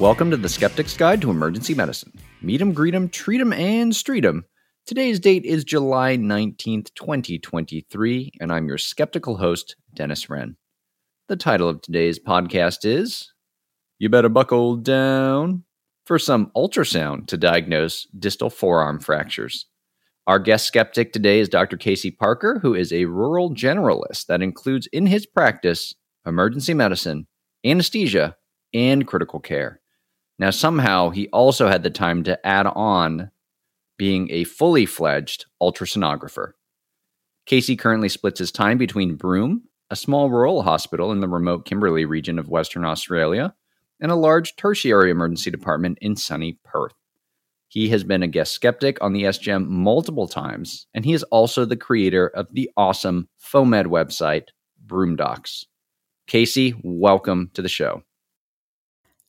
Welcome to the Skeptic's Guide to Emergency Medicine. Meet 'em, greet 'em, treat 'em, and street 'em. Today's date is July 19th, 2023, and I'm your skeptical host, Dennis Ren. The title of today's podcast is You Better Buckle Down for some ultrasound to diagnose distal forearm fractures. Our guest skeptic today is Dr. Casey Parker, who is a rural generalist that includes in his practice emergency medicine, anesthesia, and critical care. Now, somehow, he also had the time to add on being a fully fledged ultrasonographer. Casey currently splits his time between Broome, a small rural hospital in the remote Kimberley region of Western Australia, and a large tertiary emergency department in sunny Perth. He has been a guest skeptic on the SGEM multiple times, and he is also the creator of the awesome FOAMed website, Broomdocs. Casey, welcome to the show.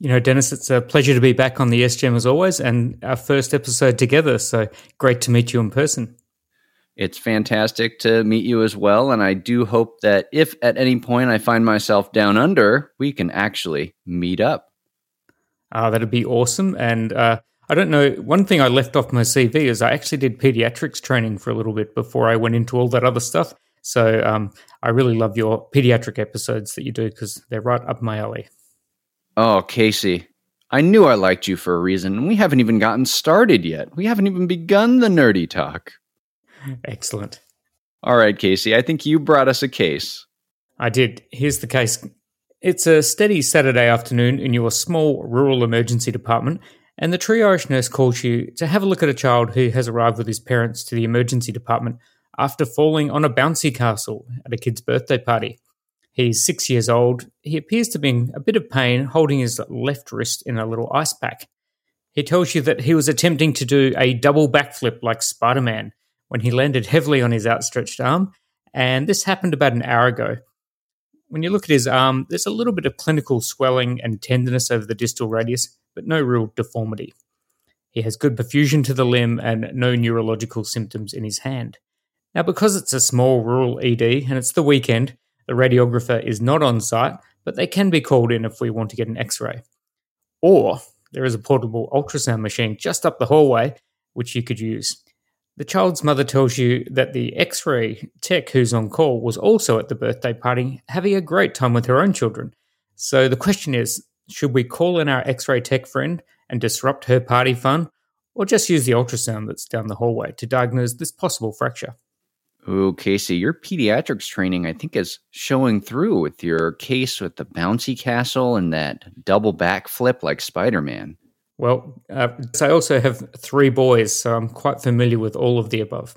You know, Dennis, it's a pleasure to be back on the SGEM as always, and our first episode together. So great to meet you in person. It's fantastic to meet you as well. And I do hope that if at any point I find myself down under, we can actually meet up. Uh, that'd be awesome. And uh, I don't know, one thing I left off my CV is I actually did pediatrics training for a little bit before I went into all that other stuff. So um, I really love your pediatric episodes that you do because they're right up my alley. Oh, Casey, I knew I liked you for a reason, and we haven't even gotten started yet. We haven't even begun the nerdy talk. Excellent. All right, Casey, I think you brought us a case. I did. Here's the case. It's a steady Saturday afternoon in your small rural emergency department, and the triage nurse calls you to have a look at a child who has arrived with his parents to the emergency department after falling on a bouncy castle at a kid's birthday party. He's six years old. He appears to be in a bit of pain, holding his left wrist in a little ice pack. He tells you that he was attempting to do a double backflip like Spider Man when he landed heavily on his outstretched arm, and this happened about an hour ago. When you look at his arm, there's a little bit of clinical swelling and tenderness over the distal radius, but no real deformity. He has good perfusion to the limb and no neurological symptoms in his hand. Now, because it's a small rural ED and it's the weekend, the radiographer is not on site, but they can be called in if we want to get an x ray. Or there is a portable ultrasound machine just up the hallway, which you could use. The child's mother tells you that the x ray tech who's on call was also at the birthday party, having a great time with her own children. So the question is should we call in our x ray tech friend and disrupt her party fun, or just use the ultrasound that's down the hallway to diagnose this possible fracture? Oh, Casey, your pediatrics training, I think, is showing through with your case with the bouncy castle and that double backflip like Spider Man. Well, uh, I also have three boys, so I'm quite familiar with all of the above.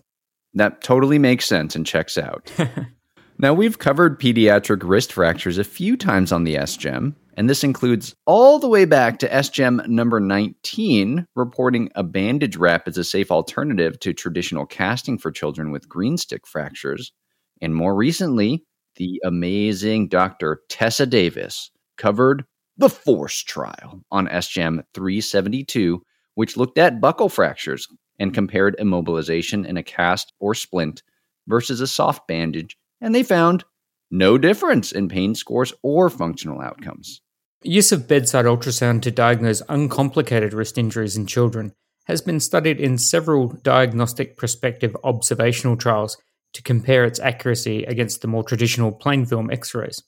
That totally makes sense and checks out. now, we've covered pediatric wrist fractures a few times on the SGEM, and this includes all the way back to SGEM number 19, reporting a bandage wrap as a safe alternative to traditional casting for children with green stick fractures. And more recently, the amazing Dr. Tessa Davis covered the Force trial on SGEM 372, which looked at buckle fractures and compared immobilization in a cast or splint versus a soft bandage, and they found no difference in pain scores or functional outcomes. Use of bedside ultrasound to diagnose uncomplicated wrist injuries in children has been studied in several diagnostic prospective observational trials to compare its accuracy against the more traditional plain film x rays.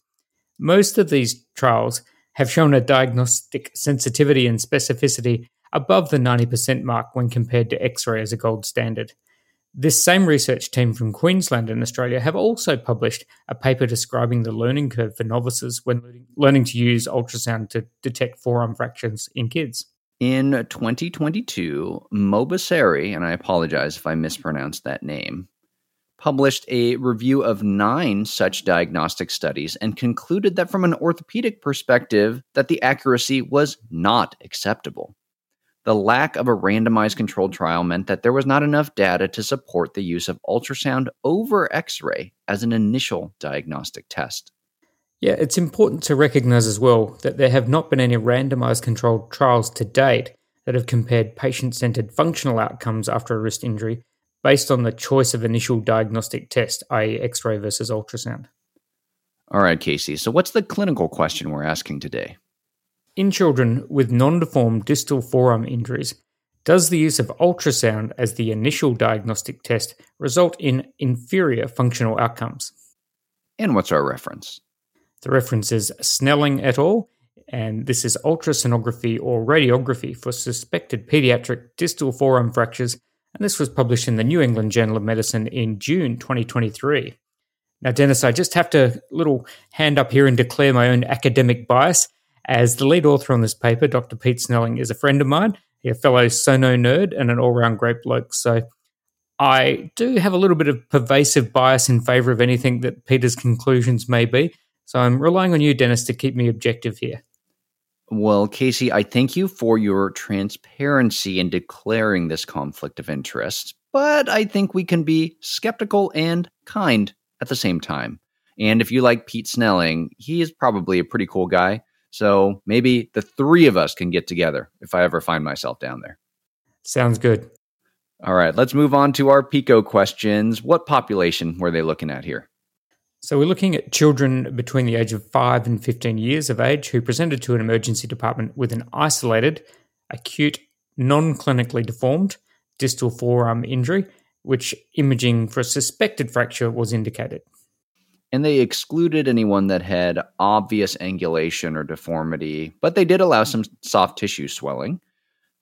Most of these trials have shown a diagnostic sensitivity and specificity above the 90% mark when compared to X ray as a gold standard. This same research team from Queensland and Australia have also published a paper describing the learning curve for novices when learning to use ultrasound to detect forearm fractures in kids. In 2022, Mobaseri, and I apologize if I mispronounced that name, published a review of nine such diagnostic studies and concluded that from an orthopedic perspective that the accuracy was not acceptable. The lack of a randomized controlled trial meant that there was not enough data to support the use of ultrasound over x-ray as an initial diagnostic test. Yeah, it's important to recognize as well that there have not been any randomized controlled trials to date that have compared patient centered functional outcomes after a wrist injury based on the choice of initial diagnostic test, i.e., x ray versus ultrasound. All right, Casey. So, what's the clinical question we're asking today? In children with non deformed distal forearm injuries, does the use of ultrasound as the initial diagnostic test result in inferior functional outcomes? And what's our reference? The reference is Snelling et al., and this is ultrasonography or radiography for suspected pediatric distal forearm fractures, and this was published in the New England Journal of Medicine in June 2023. Now, Dennis, I just have to little hand up here and declare my own academic bias. As the lead author on this paper, Dr. Pete Snelling is a friend of mine, a fellow Sono nerd and an all-round great bloke. So I do have a little bit of pervasive bias in favor of anything that Peter's conclusions may be. So I'm relying on you, Dennis, to keep me objective here. Well, Casey, I thank you for your transparency in declaring this conflict of interest, but I think we can be skeptical and kind at the same time. And if you like Pete Snelling, he is probably a pretty cool guy. So maybe the three of us can get together if I ever find myself down there. Sounds good. All right, let's move on to our PICO questions. What population were they looking at here? So, we're looking at children between the age of 5 and 15 years of age who presented to an emergency department with an isolated, acute, non clinically deformed distal forearm injury, which imaging for a suspected fracture was indicated and they excluded anyone that had obvious angulation or deformity, but they did allow some soft tissue swelling.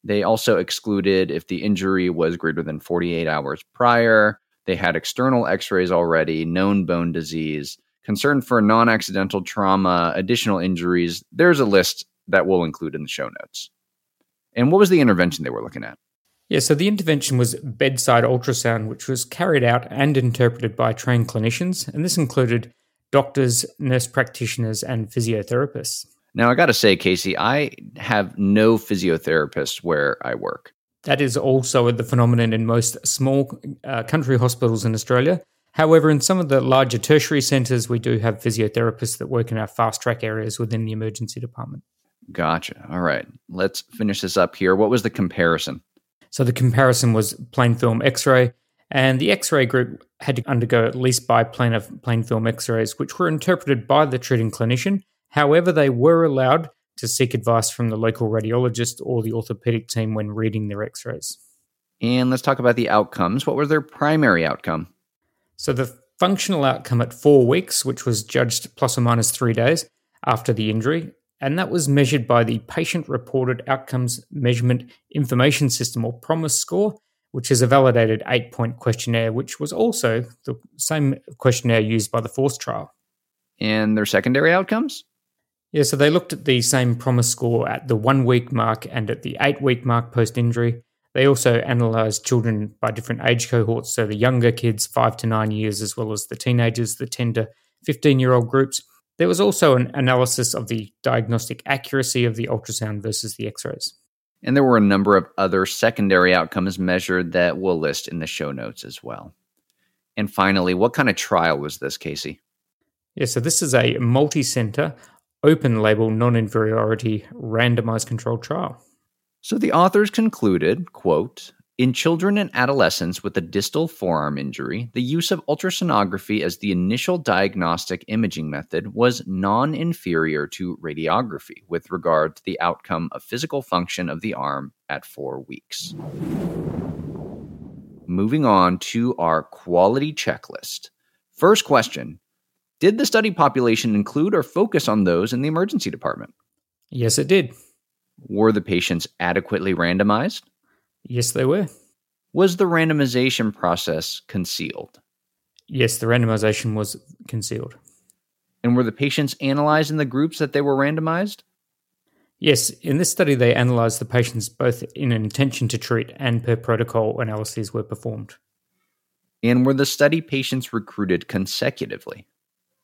They also excluded if the injury was greater than 48 hours prior, they had external x rays already, known bone disease, concern for non accidental trauma, additional injuries. There's a list that we'll include in the show notes. And what was the intervention they were looking at? Yeah, so the intervention was bedside ultrasound, which was carried out and interpreted by trained clinicians, and this included doctors, nurse practitioners, and physiotherapists. Now, I got to say, Casey, I have no physiotherapists where I work. That is also the phenomenon in most small uh, country hospitals in Australia. However, in some of the larger tertiary centres, we do have physiotherapists that work in our fast track areas within the emergency department. Gotcha. All right. Let's finish this up here. What was the comparison? So the comparison was plain film X ray, and the X ray group had to undergo at least biplane of plain film X rays, which were interpreted by the treating clinician. However, they were allowed to seek advice from the local radiologist or the orthopedic team when reading their X rays. And let's talk about the outcomes. What was their primary outcome? So the functional outcome at four weeks, which was judged plus or minus three days after the injury, and that was measured by the Patient Reported Outcomes Measurement Information System, or PROMIS score, which is a validated eight point questionnaire, which was also the same questionnaire used by the FORCE trial. And their secondary outcomes? Yeah, so they looked at the same PROMIS score at the one week mark and at the eight week mark post injury. They also analysed children by different age cohorts, so the younger kids, five to nine years, as well as the teenagers, the 10 to 15 year old groups. There was also an analysis of the diagnostic accuracy of the ultrasound versus the x rays. And there were a number of other secondary outcomes measured that we'll list in the show notes as well. And finally, what kind of trial was this, Casey? Yeah, so this is a multi center, open label, non inferiority, randomized controlled trial. So the authors concluded, quote, in children and adolescents with a distal forearm injury, the use of ultrasonography as the initial diagnostic imaging method was non inferior to radiography with regard to the outcome of physical function of the arm at four weeks. Moving on to our quality checklist. First question Did the study population include or focus on those in the emergency department? Yes, it did. Were the patients adequately randomized? Yes, they were. Was the randomization process concealed? Yes, the randomization was concealed. And were the patients analyzed in the groups that they were randomized? Yes, in this study, they analysed the patients both in an intention to treat and per protocol analyses were performed. And were the study patients recruited consecutively?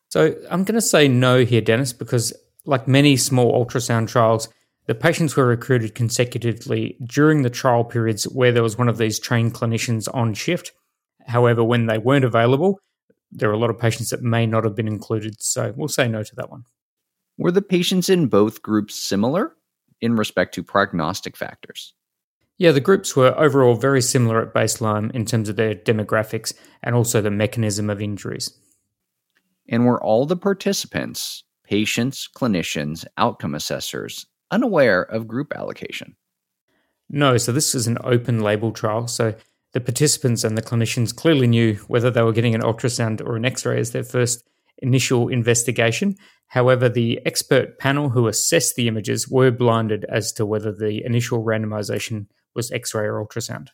So I'm going to say no here, Dennis, because like many small ultrasound trials, the patients were recruited consecutively during the trial periods where there was one of these trained clinicians on shift. However, when they weren't available, there are a lot of patients that may not have been included. So we'll say no to that one. Were the patients in both groups similar in respect to prognostic factors? Yeah, the groups were overall very similar at baseline in terms of their demographics and also the mechanism of injuries. And were all the participants, patients, clinicians, outcome assessors, unaware of group allocation. No, so this is an open label trial. So the participants and the clinicians clearly knew whether they were getting an ultrasound or an x ray as their first initial investigation. However, the expert panel who assessed the images were blinded as to whether the initial randomization was x ray or ultrasound.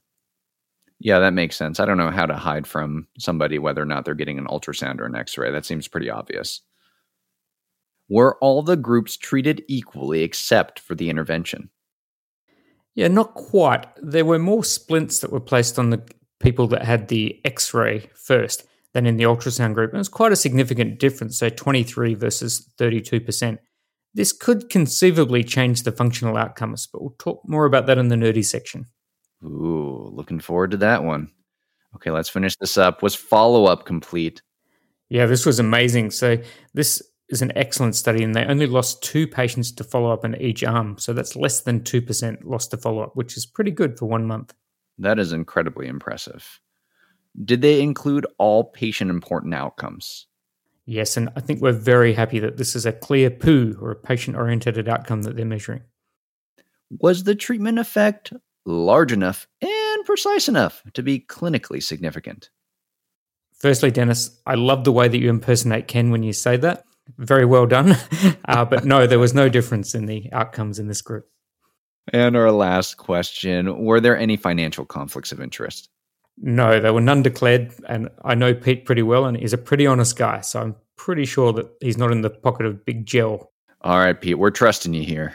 Yeah, that makes sense. I don't know how to hide from somebody whether or not they're getting an ultrasound or an x ray. That seems pretty obvious. Were all the groups treated equally except for the intervention? Yeah, not quite. There were more splints that were placed on the people that had the x ray first than in the ultrasound group. And it was quite a significant difference, so 23 versus 32%. This could conceivably change the functional outcomes, but we'll talk more about that in the nerdy section. Ooh, looking forward to that one. Okay, let's finish this up. Was follow up complete? Yeah, this was amazing. So, this is an excellent study, and they only lost two patients to follow up in each arm. So, that's less than 2% lost to follow up, which is pretty good for one month. That is incredibly impressive. Did they include all patient important outcomes? Yes, and I think we're very happy that this is a clear POO or a patient oriented outcome that they're measuring. Was the treatment effect large enough and precise enough to be clinically significant? Firstly, Dennis, I love the way that you impersonate Ken when you say that. Very well done. uh, but no, there was no difference in the outcomes in this group. And our last question Were there any financial conflicts of interest? No, there were none declared. And I know Pete pretty well, and he's a pretty honest guy. So I'm pretty sure that he's not in the pocket of big gel. All right, Pete, we're trusting you here.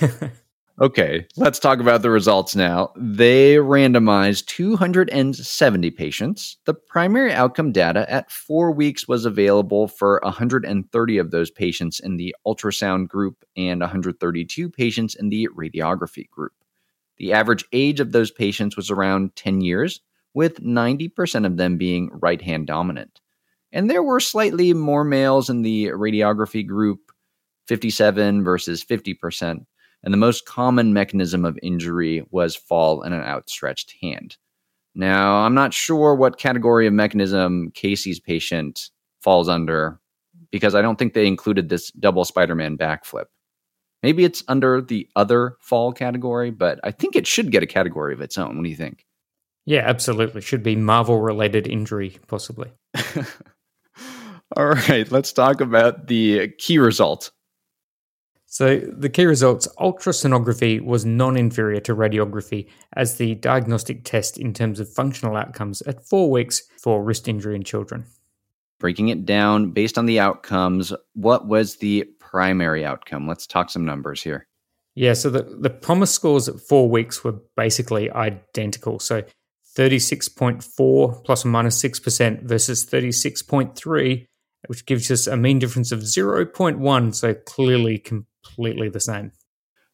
okay, let's talk about the results now. They randomized 270 patients. The primary outcome data at four weeks was available for 130 of those patients in the ultrasound group and 132 patients in the radiography group. The average age of those patients was around 10 years, with 90% of them being right hand dominant. And there were slightly more males in the radiography group, 57 versus 50%. And the most common mechanism of injury was fall in an outstretched hand. Now, I'm not sure what category of mechanism Casey's patient falls under because I don't think they included this double Spider Man backflip. Maybe it's under the other fall category, but I think it should get a category of its own. What do you think? Yeah, absolutely. Should be Marvel related injury, possibly. All right, let's talk about the key result. So, the key results ultrasonography was non inferior to radiography as the diagnostic test in terms of functional outcomes at four weeks for wrist injury in children. Breaking it down based on the outcomes, what was the primary outcome? Let's talk some numbers here. Yeah, so the, the PROMIS scores at four weeks were basically identical. So 36.4 plus or minus 6% versus 36.3, which gives us a mean difference of 0.1. So clearly completely the same.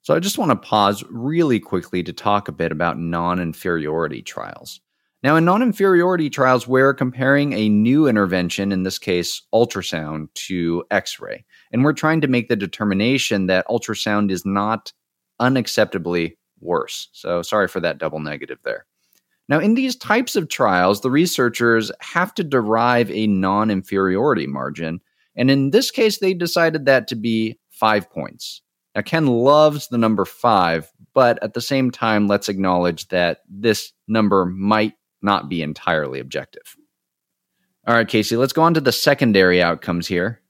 So I just want to pause really quickly to talk a bit about non inferiority trials. Now, in non inferiority trials, we're comparing a new intervention, in this case, ultrasound, to x ray. And we're trying to make the determination that ultrasound is not unacceptably worse. So sorry for that double negative there. Now, in these types of trials, the researchers have to derive a non inferiority margin. And in this case, they decided that to be five points. Now, Ken loves the number five, but at the same time, let's acknowledge that this number might not be entirely objective. All right, Casey, let's go on to the secondary outcomes here.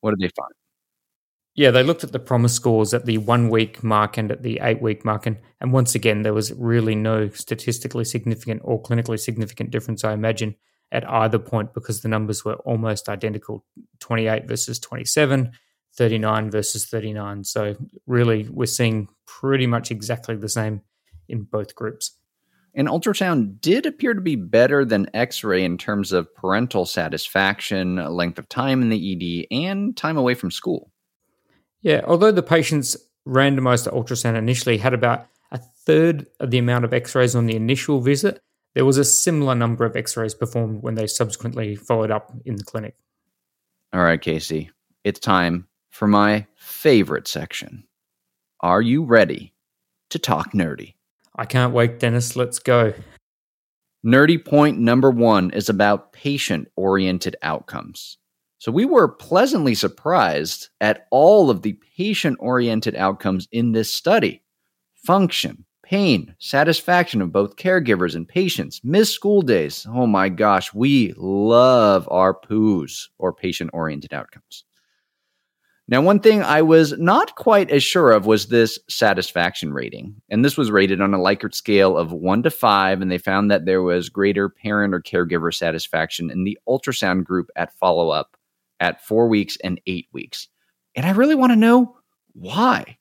What did they find? Yeah, they looked at the PROMIS scores at the one week mark and at the eight week mark. And, and once again, there was really no statistically significant or clinically significant difference, I imagine, at either point because the numbers were almost identical 28 versus 27, 39 versus 39. So, really, we're seeing pretty much exactly the same in both groups. And ultrasound did appear to be better than x ray in terms of parental satisfaction, length of time in the ED, and time away from school. Yeah, although the patients randomized to ultrasound initially had about a third of the amount of x rays on the initial visit, there was a similar number of x rays performed when they subsequently followed up in the clinic. All right, Casey, it's time for my favorite section. Are you ready to talk nerdy? I can't wait, Dennis. Let's go. Nerdy point number one is about patient oriented outcomes. So we were pleasantly surprised at all of the patient oriented outcomes in this study function, pain, satisfaction of both caregivers and patients, missed school days. Oh my gosh, we love our POOs or patient oriented outcomes. Now, one thing I was not quite as sure of was this satisfaction rating. And this was rated on a Likert scale of one to five, and they found that there was greater parent or caregiver satisfaction in the ultrasound group at follow up at four weeks and eight weeks. And I really want to know why.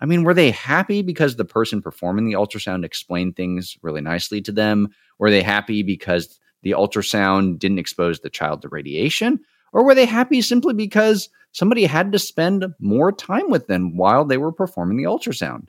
I mean, were they happy because the person performing the ultrasound explained things really nicely to them? Were they happy because the ultrasound didn't expose the child to radiation? Or were they happy simply because somebody had to spend more time with them while they were performing the ultrasound?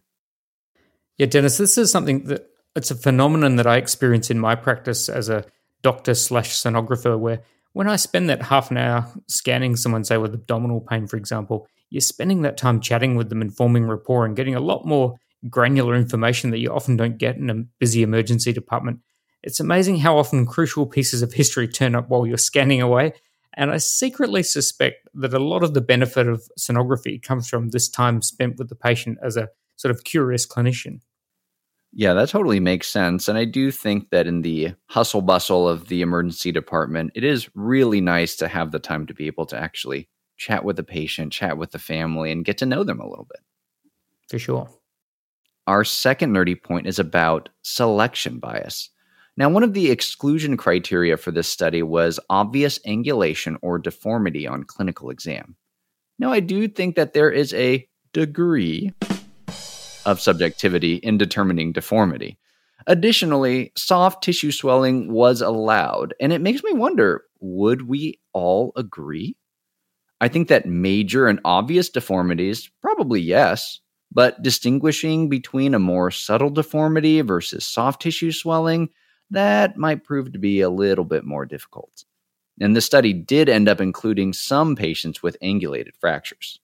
Yeah, Dennis, this is something that it's a phenomenon that I experience in my practice as a doctor slash sonographer where when I spend that half an hour scanning someone, say with abdominal pain, for example, you're spending that time chatting with them and forming rapport and getting a lot more granular information that you often don't get in a busy emergency department. It's amazing how often crucial pieces of history turn up while you're scanning away. And I secretly suspect that a lot of the benefit of sonography comes from this time spent with the patient as a sort of curious clinician. Yeah, that totally makes sense. And I do think that in the hustle bustle of the emergency department, it is really nice to have the time to be able to actually chat with the patient, chat with the family, and get to know them a little bit. For sure. Our second nerdy point is about selection bias. Now, one of the exclusion criteria for this study was obvious angulation or deformity on clinical exam. Now, I do think that there is a degree of subjectivity in determining deformity. Additionally, soft tissue swelling was allowed, and it makes me wonder would we all agree? I think that major and obvious deformities, probably yes, but distinguishing between a more subtle deformity versus soft tissue swelling, that might prove to be a little bit more difficult. And the study did end up including some patients with angulated fractures.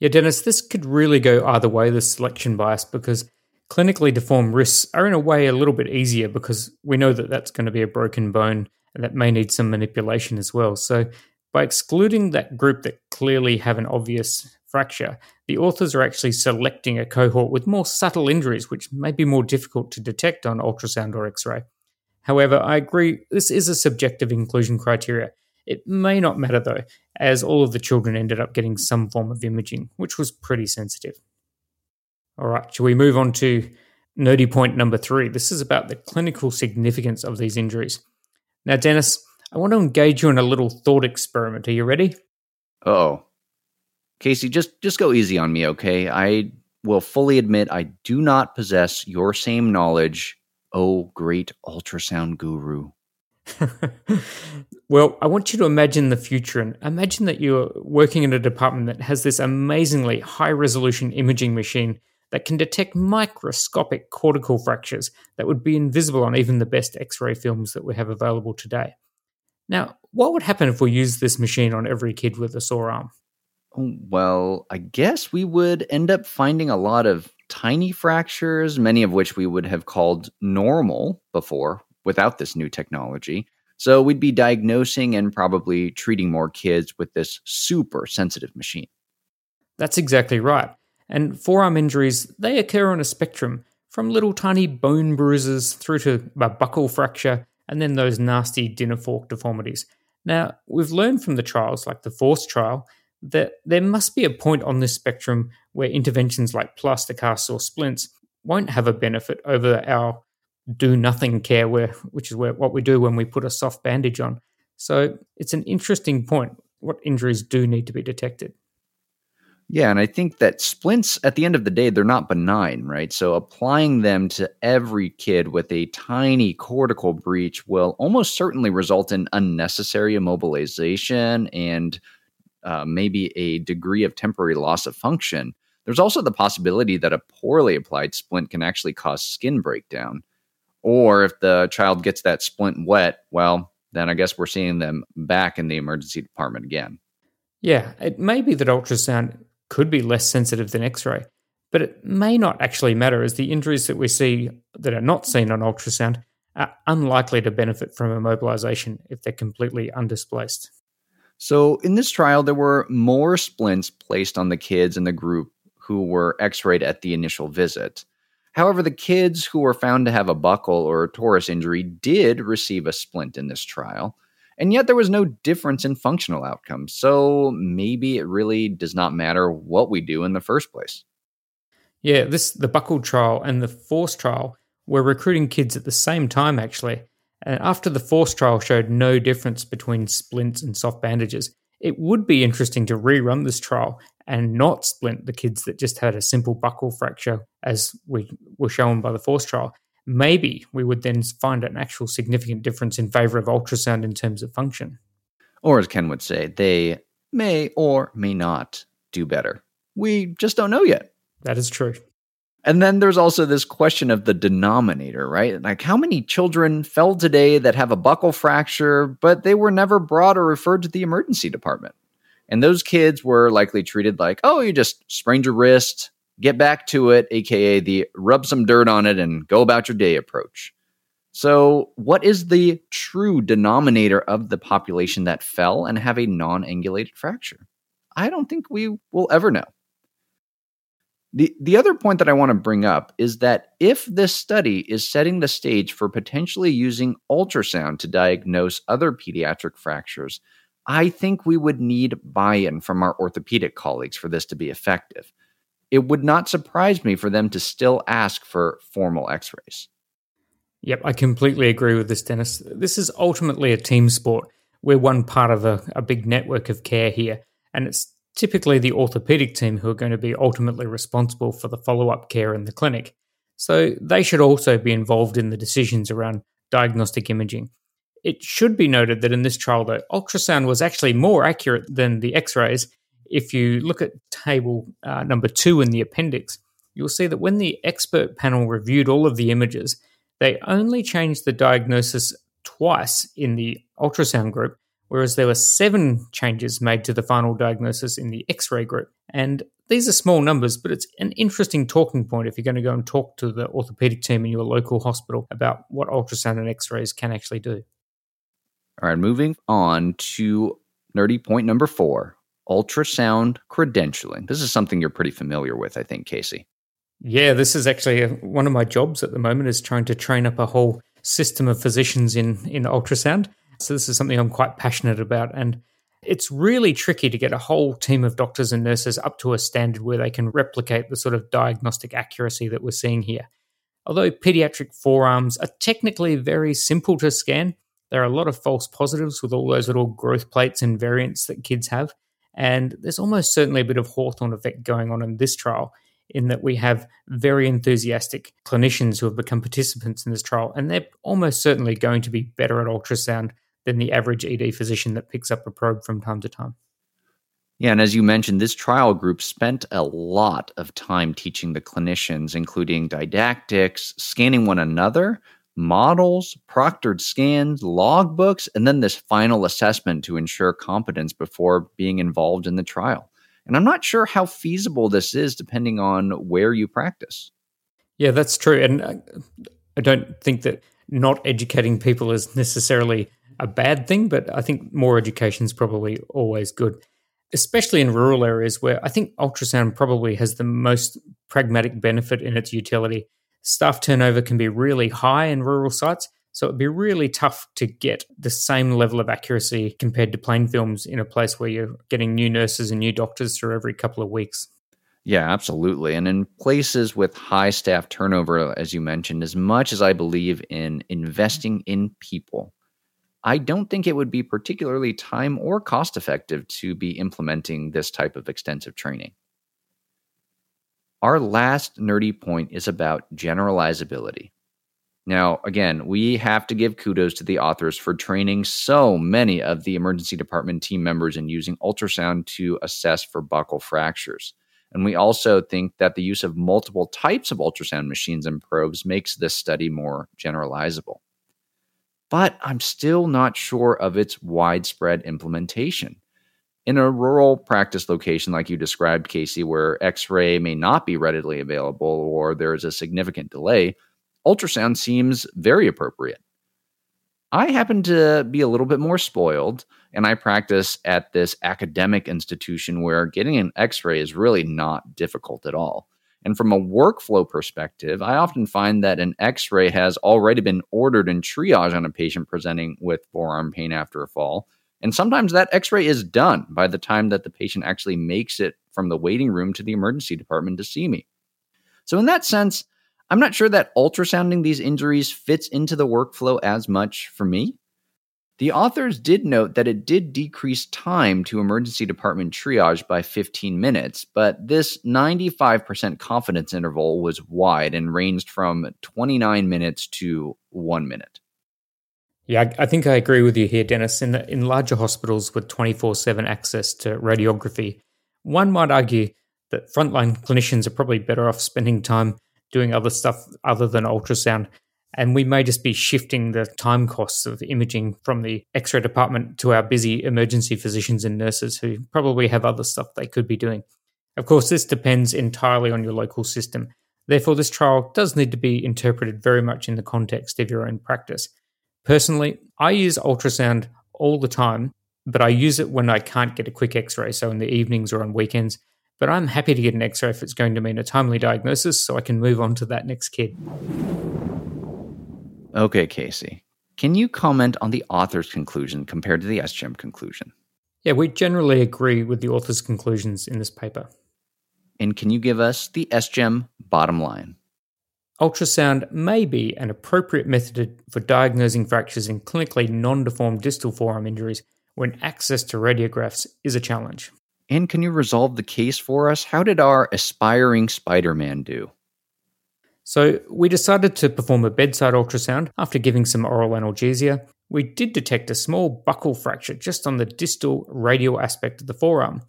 Yeah, Dennis, this could really go either way, this selection bias, because clinically deformed wrists are in a way a little bit easier because we know that that's going to be a broken bone and that may need some manipulation as well. So, by excluding that group that clearly have an obvious fracture, the authors are actually selecting a cohort with more subtle injuries, which may be more difficult to detect on ultrasound or x ray. However, I agree this is a subjective inclusion criteria, it may not matter though, as all of the children ended up getting some form of imaging, which was pretty sensitive. All right, shall we move on to nerdy point number three? This is about the clinical significance of these injuries. Now, Dennis, I want to engage you in a little thought experiment. Are you ready? Oh, Casey, just just go easy on me, okay? I will fully admit I do not possess your same knowledge, oh great ultrasound guru. well, I want you to imagine the future and imagine that you're working in a department that has this amazingly high resolution imaging machine that can detect microscopic cortical fractures that would be invisible on even the best x ray films that we have available today. Now, what would happen if we used this machine on every kid with a sore arm? Oh, well, I guess we would end up finding a lot of tiny fractures, many of which we would have called normal before without this new technology. So we'd be diagnosing and probably treating more kids with this super sensitive machine. That's exactly right. And forearm injuries, they occur on a spectrum from little tiny bone bruises through to a buckle fracture and then those nasty dinner fork deformities. Now, we've learned from the trials, like the FORCE trial, that there must be a point on this spectrum where interventions like plaster casts or splints won't have a benefit over our do nothing care where which is where what we do when we put a soft bandage on. So it's an interesting point what injuries do need to be detected. Yeah, and I think that splints at the end of the day they're not benign, right? So applying them to every kid with a tiny cortical breach will almost certainly result in unnecessary immobilization and uh, maybe a degree of temporary loss of function. There's also the possibility that a poorly applied splint can actually cause skin breakdown. Or if the child gets that splint wet, well, then I guess we're seeing them back in the emergency department again. Yeah, it may be that ultrasound could be less sensitive than x ray, but it may not actually matter as the injuries that we see that are not seen on ultrasound are unlikely to benefit from immobilization if they're completely undisplaced. So, in this trial, there were more splints placed on the kids in the group who were x rayed at the initial visit. However, the kids who were found to have a buckle or a torus injury did receive a splint in this trial, and yet there was no difference in functional outcomes. So maybe it really does not matter what we do in the first place. Yeah, this the buckle trial and the force trial were recruiting kids at the same time actually. And after the force trial showed no difference between splints and soft bandages, it would be interesting to rerun this trial and not splint the kids that just had a simple buckle fracture, as we were shown by the force trial. Maybe we would then find an actual significant difference in favor of ultrasound in terms of function. Or, as Ken would say, they may or may not do better. We just don't know yet. That is true. And then there's also this question of the denominator, right? Like, how many children fell today that have a buckle fracture, but they were never brought or referred to the emergency department? And those kids were likely treated like, oh, you just sprained your wrist, get back to it, aka the rub some dirt on it and go about your day approach. So, what is the true denominator of the population that fell and have a non angulated fracture? I don't think we will ever know. The, the other point that I want to bring up is that if this study is setting the stage for potentially using ultrasound to diagnose other pediatric fractures, I think we would need buy in from our orthopedic colleagues for this to be effective. It would not surprise me for them to still ask for formal x rays. Yep, I completely agree with this, Dennis. This is ultimately a team sport. We're one part of a, a big network of care here, and it's typically the orthopedic team who are going to be ultimately responsible for the follow up care in the clinic. So they should also be involved in the decisions around diagnostic imaging. It should be noted that in this trial, the ultrasound was actually more accurate than the x rays. If you look at table uh, number two in the appendix, you'll see that when the expert panel reviewed all of the images, they only changed the diagnosis twice in the ultrasound group whereas there were seven changes made to the final diagnosis in the X ray group. And these are small numbers, but it's an interesting talking point if you're going to go and talk to the orthopedic team in your local hospital about what ultrasound and X rays can actually do. All right, moving on to nerdy point number four ultrasound credentialing. This is something you're pretty familiar with, I think, Casey. Yeah, this is actually a, one of my jobs at the moment is trying to train up a whole system of physicians in in ultrasound. So this is something I'm quite passionate about. And it's really tricky to get a whole team of doctors and nurses up to a standard where they can replicate the sort of diagnostic accuracy that we're seeing here. Although pediatric forearms are technically very simple to scan, there are a lot of false positives with all those little growth plates and variants that kids have. And there's almost certainly a bit of Hawthorne effect going on in this trial, in that we have very enthusiastic clinicians who have become participants in this trial, and they're almost certainly going to be better at ultrasound than the average ED physician that picks up a probe from time to time. Yeah, and as you mentioned, this trial group spent a lot of time teaching the clinicians, including didactics, scanning one another, models, proctored scans, logbooks, and then this final assessment to ensure competence before being involved in the trial. And I'm not sure how feasible this is depending on where you practice. Yeah, that's true. And uh, I don't think that not educating people is necessarily a bad thing, but I think more education is probably always good, especially in rural areas where I think ultrasound probably has the most pragmatic benefit in its utility. Staff turnover can be really high in rural sites, so it'd be really tough to get the same level of accuracy compared to plain films in a place where you're getting new nurses and new doctors through every couple of weeks. Yeah, absolutely. And in places with high staff turnover, as you mentioned, as much as I believe in investing in people, I don't think it would be particularly time or cost effective to be implementing this type of extensive training. Our last nerdy point is about generalizability. Now, again, we have to give kudos to the authors for training so many of the emergency department team members in using ultrasound to assess for buckle fractures. And we also think that the use of multiple types of ultrasound machines and probes makes this study more generalizable but I'm still not sure of its widespread implementation. In a rural practice location like you described, Casey, where x ray may not be readily available or there is a significant delay, ultrasound seems very appropriate. I happen to be a little bit more spoiled, and I practice at this academic institution where getting an x ray is really not difficult at all. And from a workflow perspective, I often find that an x ray has already been ordered in triage on a patient presenting with forearm pain after a fall. And sometimes that x ray is done by the time that the patient actually makes it from the waiting room to the emergency department to see me. So, in that sense, I'm not sure that ultrasounding these injuries fits into the workflow as much for me. The authors did note that it did decrease time to emergency department triage by 15 minutes, but this 95% confidence interval was wide and ranged from 29 minutes to one minute. Yeah, I think I agree with you here, Dennis. In, in larger hospitals with 24 7 access to radiography, one might argue that frontline clinicians are probably better off spending time doing other stuff other than ultrasound. And we may just be shifting the time costs of imaging from the x ray department to our busy emergency physicians and nurses who probably have other stuff they could be doing. Of course, this depends entirely on your local system. Therefore, this trial does need to be interpreted very much in the context of your own practice. Personally, I use ultrasound all the time, but I use it when I can't get a quick x ray, so in the evenings or on weekends. But I'm happy to get an x ray if it's going to mean a timely diagnosis so I can move on to that next kid. Okay, Casey. Can you comment on the author's conclusion compared to the SGEM conclusion? Yeah, we generally agree with the author's conclusions in this paper. And can you give us the SGEM bottom line? Ultrasound may be an appropriate method for diagnosing fractures in clinically non deformed distal forearm injuries when access to radiographs is a challenge. And can you resolve the case for us? How did our aspiring Spider Man do? So, we decided to perform a bedside ultrasound after giving some oral analgesia. We did detect a small buckle fracture just on the distal radial aspect of the forearm.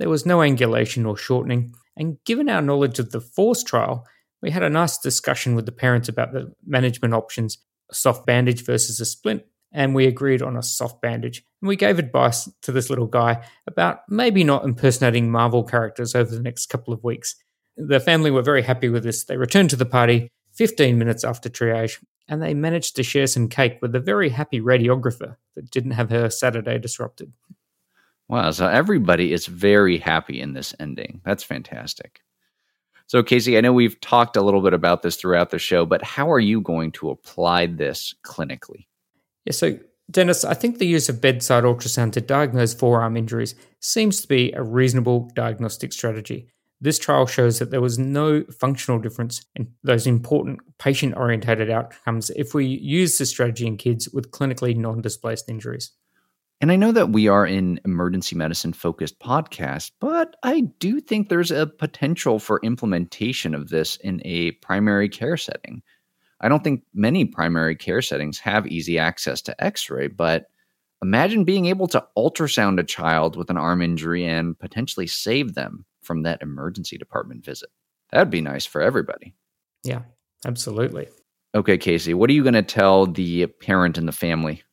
There was no angulation or shortening, and given our knowledge of the FORCE trial, we had a nice discussion with the parents about the management options soft bandage versus a splint, and we agreed on a soft bandage. And we gave advice to this little guy about maybe not impersonating Marvel characters over the next couple of weeks. The family were very happy with this. They returned to the party 15 minutes after triage, and they managed to share some cake with a very happy radiographer that didn't have her Saturday disrupted. Wow, so everybody is very happy in this ending. That's fantastic. So, Casey, I know we've talked a little bit about this throughout the show, but how are you going to apply this clinically? Yeah, so Dennis, I think the use of bedside ultrasound to diagnose forearm injuries seems to be a reasonable diagnostic strategy. This trial shows that there was no functional difference in those important patient orientated outcomes if we use the strategy in kids with clinically non displaced injuries. And I know that we are an emergency medicine focused podcast, but I do think there's a potential for implementation of this in a primary care setting. I don't think many primary care settings have easy access to x ray, but imagine being able to ultrasound a child with an arm injury and potentially save them from that emergency department visit. That'd be nice for everybody. Yeah, absolutely. Okay, Casey, what are you going to tell the parent and the family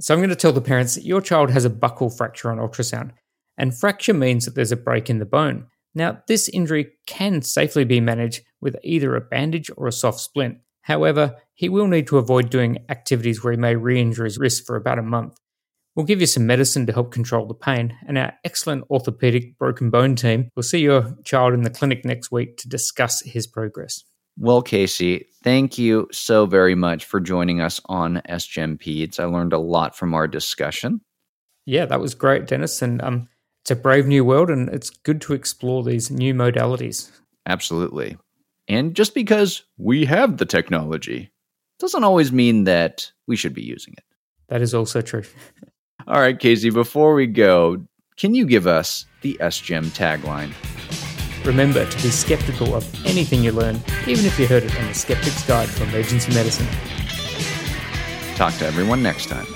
so I'm going to tell the parents that your child has a buckle fracture on ultrasound, and fracture means that there's a break in the bone. Now, this injury can safely be managed with either a bandage or a soft splint. However, he will need to avoid doing activities where he may re injure his wrist for about a month. We'll give you some medicine to help control the pain, and our excellent orthopedic broken bone team will see your child in the clinic next week to discuss his progress. Well, Casey, thank you so very much for joining us on SGEM Peds. I learned a lot from our discussion. Yeah, that was great, Dennis. And um, it's a brave new world, and it's good to explore these new modalities. Absolutely. And just because we have the technology doesn't always mean that we should be using it. That is also true. All right, Casey, before we go, can you give us the SGEM tagline? Remember to be skeptical of anything you learn, even if you heard it on the Skeptic's Guide to Emergency Medicine. Talk to everyone next time.